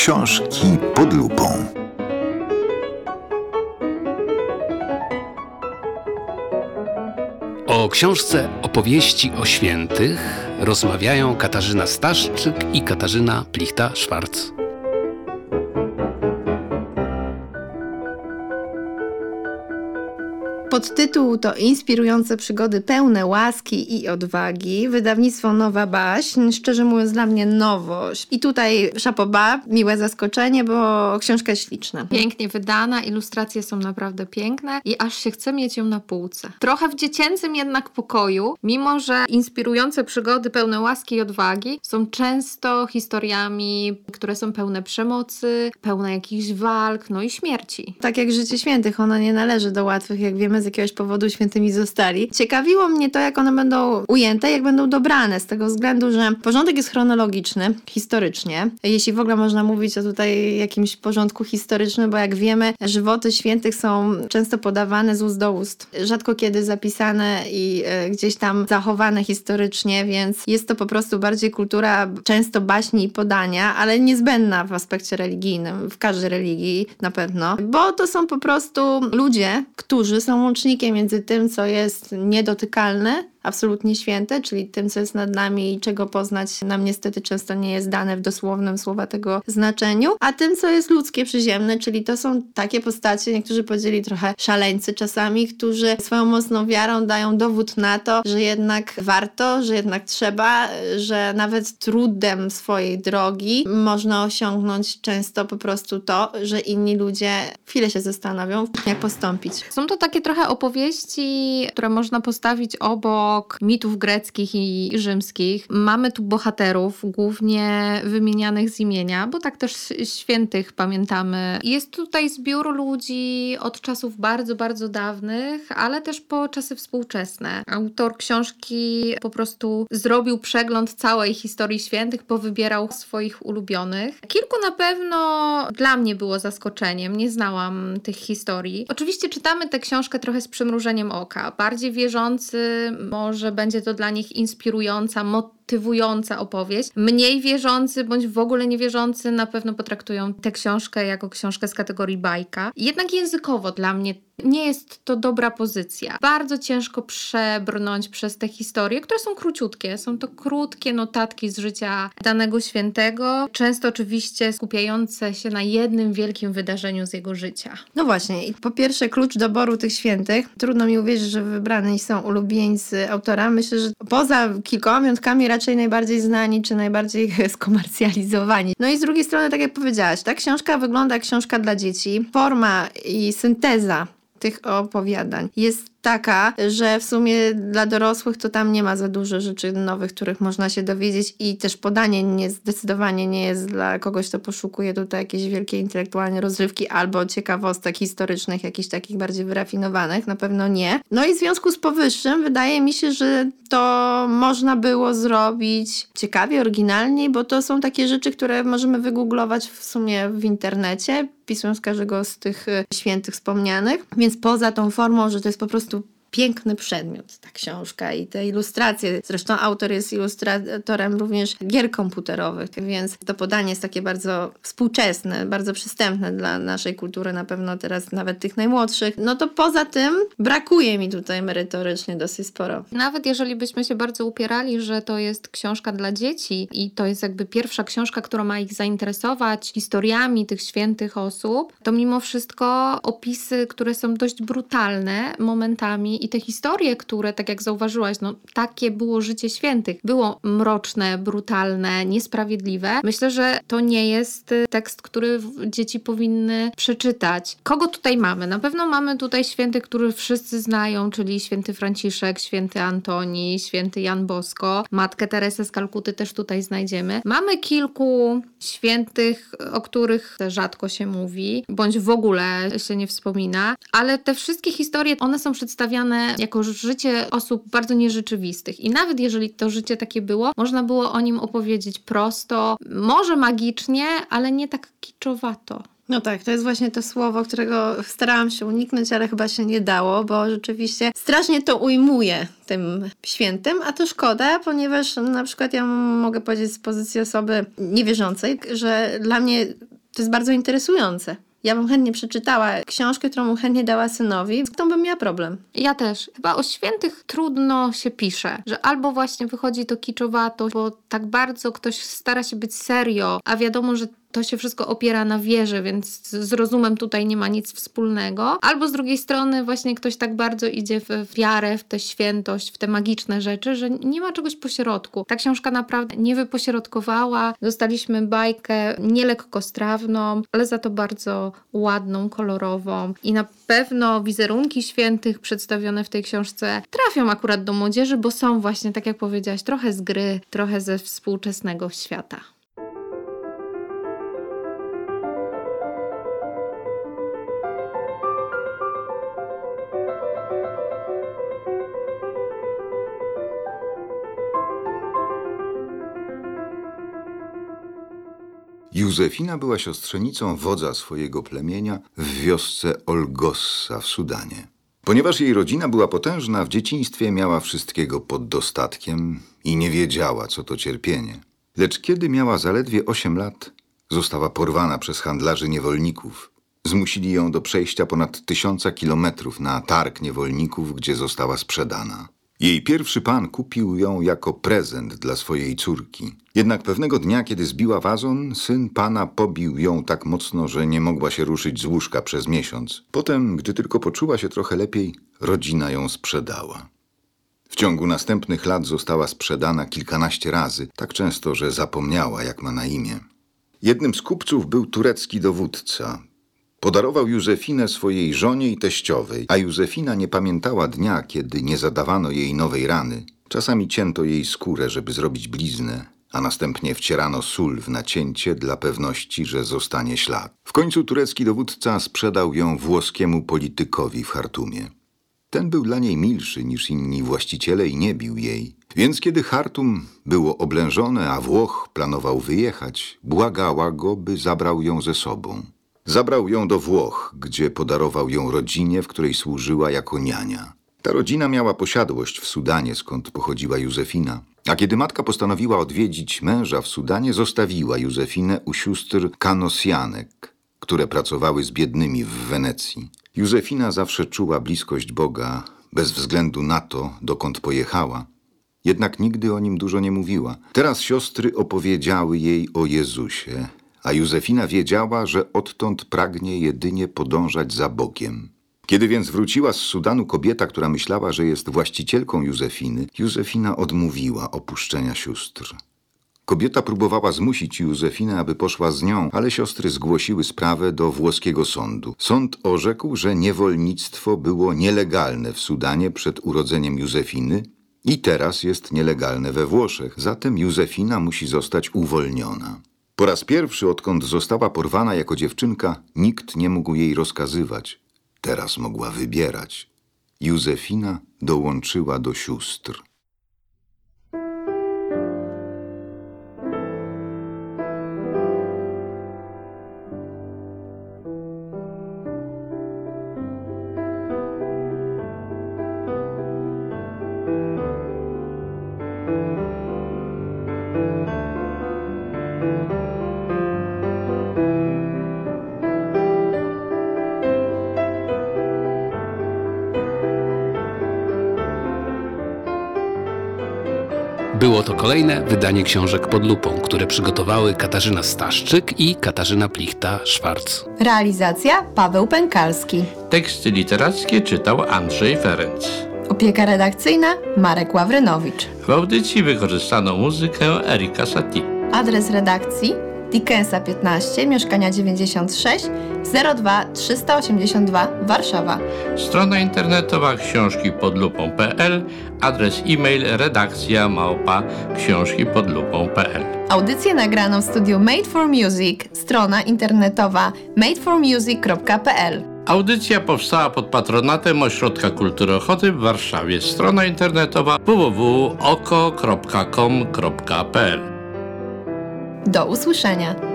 Książki pod lupą. O książce opowieści o świętych rozmawiają Katarzyna Staszczyk i Katarzyna Plichta-Szwarc. Podtytuł to Inspirujące przygody pełne łaski i odwagi. Wydawnictwo Nowa Baśń. Szczerze mówiąc, dla mnie nowość. I tutaj szapoba, miłe zaskoczenie, bo książka jest śliczna. Pięknie wydana, ilustracje są naprawdę piękne i aż się chce mieć ją na półce. Trochę w dziecięcym jednak pokoju, mimo że inspirujące przygody pełne łaski i odwagi są często historiami, które są pełne przemocy, pełne jakichś walk, no i śmierci. Tak jak Życie Świętych, ona nie należy do łatwych, jak wiemy z jakiegoś powodu świętymi zostali. Ciekawiło mnie to, jak one będą ujęte, jak będą dobrane, z tego względu, że porządek jest chronologiczny, historycznie. Jeśli w ogóle można mówić o tutaj jakimś porządku historycznym, bo jak wiemy, żywoty świętych są często podawane z ust do ust, rzadko kiedy zapisane i e, gdzieś tam zachowane historycznie, więc jest to po prostu bardziej kultura często baśni i podania, ale niezbędna w aspekcie religijnym, w każdej religii na pewno, bo to są po prostu ludzie, którzy są łącznikiem między tym, co jest niedotykalne, absolutnie święte, czyli tym, co jest nad nami i czego poznać nam niestety często nie jest dane w dosłownym słowa tego znaczeniu, a tym, co jest ludzkie, przyziemne, czyli to są takie postacie, niektórzy powiedzieli trochę szaleńcy czasami, którzy swoją mocną wiarą dają dowód na to, że jednak warto, że jednak trzeba, że nawet trudem swojej drogi można osiągnąć często po prostu to, że inni ludzie chwilę się zastanowią, jak postąpić. Są to takie trochę opowieści, które można postawić obok obok mitów greckich i rzymskich. Mamy tu bohaterów, głównie wymienianych z imienia, bo tak też świętych pamiętamy. Jest tutaj zbiór ludzi od czasów bardzo, bardzo dawnych, ale też po czasy współczesne. Autor książki po prostu zrobił przegląd całej historii świętych, powybierał swoich ulubionych. Kilku na pewno dla mnie było zaskoczeniem, nie znałam tych historii. Oczywiście czytamy tę książkę trochę z przymrużeniem oka. Bardziej wierzący może będzie to dla nich inspirująca, motywująca opowieść. Mniej wierzący bądź w ogóle niewierzący na pewno potraktują tę książkę jako książkę z kategorii bajka. Jednak językowo dla mnie nie jest to dobra pozycja. Bardzo ciężko przebrnąć przez te historie, które są króciutkie. Są to krótkie notatki z życia danego świętego, często oczywiście skupiające się na jednym wielkim wydarzeniu z jego życia. No właśnie, i po pierwsze klucz doboru tych świętych. Trudno mi uwierzyć, że wybrani są ulubieńcy autora. Myślę, że poza kilkoma wyjątkami raczej najbardziej znani, czy najbardziej skomercjalizowani. No i z drugiej strony, tak jak powiedziałaś, ta książka wygląda jak książka dla dzieci. Forma i synteza tych opowiadań jest taka, że w sumie dla dorosłych to tam nie ma za dużo rzeczy nowych, których można się dowiedzieć i też podanie nie, zdecydowanie nie jest dla kogoś, kto poszukuje tutaj jakiejś wielkiej intelektualnej rozrywki albo ciekawostek historycznych, jakichś takich bardziej wyrafinowanych, na pewno nie. No i w związku z powyższym wydaje mi się, że to można było zrobić ciekawie, oryginalniej, bo to są takie rzeczy, które możemy wygooglować w sumie w internecie, wpisując każdego z tych e, świętych wspomnianych, więc poza tą formą, że to jest po prostu piękny przedmiot, ta książka i te ilustracje. Zresztą autor jest ilustratorem również gier komputerowych, więc to podanie jest takie bardzo współczesne, bardzo przystępne dla naszej kultury, na pewno teraz nawet tych najmłodszych. No to poza tym brakuje mi tutaj merytorycznie dosyć sporo. Nawet jeżeli byśmy się bardzo upierali, że to jest książka dla dzieci i to jest jakby pierwsza książka, która ma ich zainteresować historiami tych świętych osób, to mimo wszystko opisy, które są dość brutalne momentami i te historie, które, tak jak zauważyłaś, no takie było życie świętych. Było mroczne, brutalne, niesprawiedliwe. Myślę, że to nie jest y, tekst, który dzieci powinny przeczytać. Kogo tutaj mamy? Na pewno mamy tutaj świętych, których wszyscy znają, czyli święty Franciszek, święty Antoni, święty Jan Bosko, matkę Teresę z Kalkuty też tutaj znajdziemy. Mamy kilku świętych, o których rzadko się mówi, bądź w ogóle się nie wspomina, ale te wszystkie historie, one są przedstawiane jako życie osób bardzo nierzeczywistych. I nawet jeżeli to życie takie było, można było o nim opowiedzieć prosto, może magicznie, ale nie tak kiczowato. No tak, to jest właśnie to słowo, którego starałam się uniknąć, ale chyba się nie dało, bo rzeczywiście strasznie to ujmuje tym świętym, a to szkoda, ponieważ na przykład ja mogę powiedzieć z pozycji osoby niewierzącej, że dla mnie To jest bardzo interesujące. Ja bym chętnie przeczytała książkę, którą bym chętnie dała synowi, z którą bym miała problem. Ja też. Chyba o świętych trudno się pisze, że albo właśnie wychodzi to kiczowato, bo tak bardzo ktoś stara się być serio, a wiadomo, że to się wszystko opiera na wierze, więc z rozumem tutaj nie ma nic wspólnego. Albo z drugiej strony właśnie ktoś tak bardzo idzie w wiarę, w tę świętość, w te magiczne rzeczy, że nie ma czegoś pośrodku. Ta książka naprawdę nie wypośrodkowała. Dostaliśmy bajkę nielekkostrawną, ale za to bardzo ładną, kolorową i na pewno wizerunki świętych przedstawione w tej książce trafią akurat do młodzieży, bo są właśnie, tak jak powiedziałaś, trochę z gry, trochę ze współczesnego świata. Józefina była siostrzenicą wodza swojego plemienia w wiosce Olgossa w Sudanie. Ponieważ jej rodzina była potężna, w dzieciństwie miała wszystkiego pod dostatkiem i nie wiedziała, co to cierpienie. Lecz kiedy miała zaledwie 8 lat, została porwana przez handlarzy niewolników. Zmusili ją do przejścia ponad tysiąca kilometrów na targ niewolników, gdzie została sprzedana. Jej pierwszy pan kupił ją jako prezent dla swojej córki. Jednak pewnego dnia, kiedy zbiła wazon, syn pana pobił ją tak mocno, że nie mogła się ruszyć z łóżka przez miesiąc. Potem, gdy tylko poczuła się trochę lepiej, rodzina ją sprzedała. W ciągu następnych lat została sprzedana kilkanaście razy, tak często, że zapomniała, jak ma na imię. Jednym z kupców był turecki dowódca, Podarował Józefinę swojej żonie i teściowej, a Józefina nie pamiętała dnia, kiedy nie zadawano jej nowej rany. Czasami cięto jej skórę, żeby zrobić bliznę, a następnie wcierano sól w nacięcie dla pewności, że zostanie ślad. W końcu turecki dowódca sprzedał ją włoskiemu politykowi w Hartumie. Ten był dla niej milszy niż inni właściciele i nie bił jej. Więc kiedy Hartum było oblężone, a Włoch planował wyjechać, błagała go, by zabrał ją ze sobą. Zabrał ją do Włoch, gdzie podarował ją rodzinie, w której służyła jako niania. Ta rodzina miała posiadłość w Sudanie, skąd pochodziła Józefina. A kiedy matka postanowiła odwiedzić męża w Sudanie, zostawiła Józefinę u sióstr Kanosianek, które pracowały z biednymi w Wenecji. Józefina zawsze czuła bliskość Boga, bez względu na to, dokąd pojechała. Jednak nigdy o nim dużo nie mówiła. Teraz siostry opowiedziały jej o Jezusie, a Józefina wiedziała, że odtąd pragnie jedynie podążać za Bogiem. Kiedy więc wróciła z Sudanu kobieta, która myślała, że jest właścicielką Józefiny, Józefina odmówiła opuszczenia sióstr. Kobieta próbowała zmusić Józefinę, aby poszła z nią, ale siostry zgłosiły sprawę do włoskiego sądu. Sąd orzekł, że niewolnictwo było nielegalne w Sudanie przed urodzeniem Józefiny i teraz jest nielegalne we Włoszech, zatem Józefina musi zostać uwolniona. Po raz pierwszy, odkąd została porwana jako dziewczynka, nikt nie mógł jej rozkazywać. Teraz mogła wybierać. Józefina dołączyła do sióstr. Było to kolejne wydanie książek pod lupą, które przygotowały Katarzyna Staszczyk i Katarzyna Plichta-Szwarc. Realizacja Paweł Pękalski. Teksty literackie czytał Andrzej Ferenc. Opieka redakcyjna Marek Ławrynowicz. W audycji wykorzystano muzykę Erika Satie. Adres redakcji Dickensa 15, mieszkania 96, 02 382 Warszawa. Strona internetowa książki pod lupą.pl, adres e-mail redakcja małpa książki pod lupą.pl. Audycję nagraną w studiu Made for Music, strona internetowa madeformusic.pl. Audycja powstała pod patronatem Ośrodka Kultury Ochoty w Warszawie. Strona internetowa www.oko.com.pl Do usłyszenia.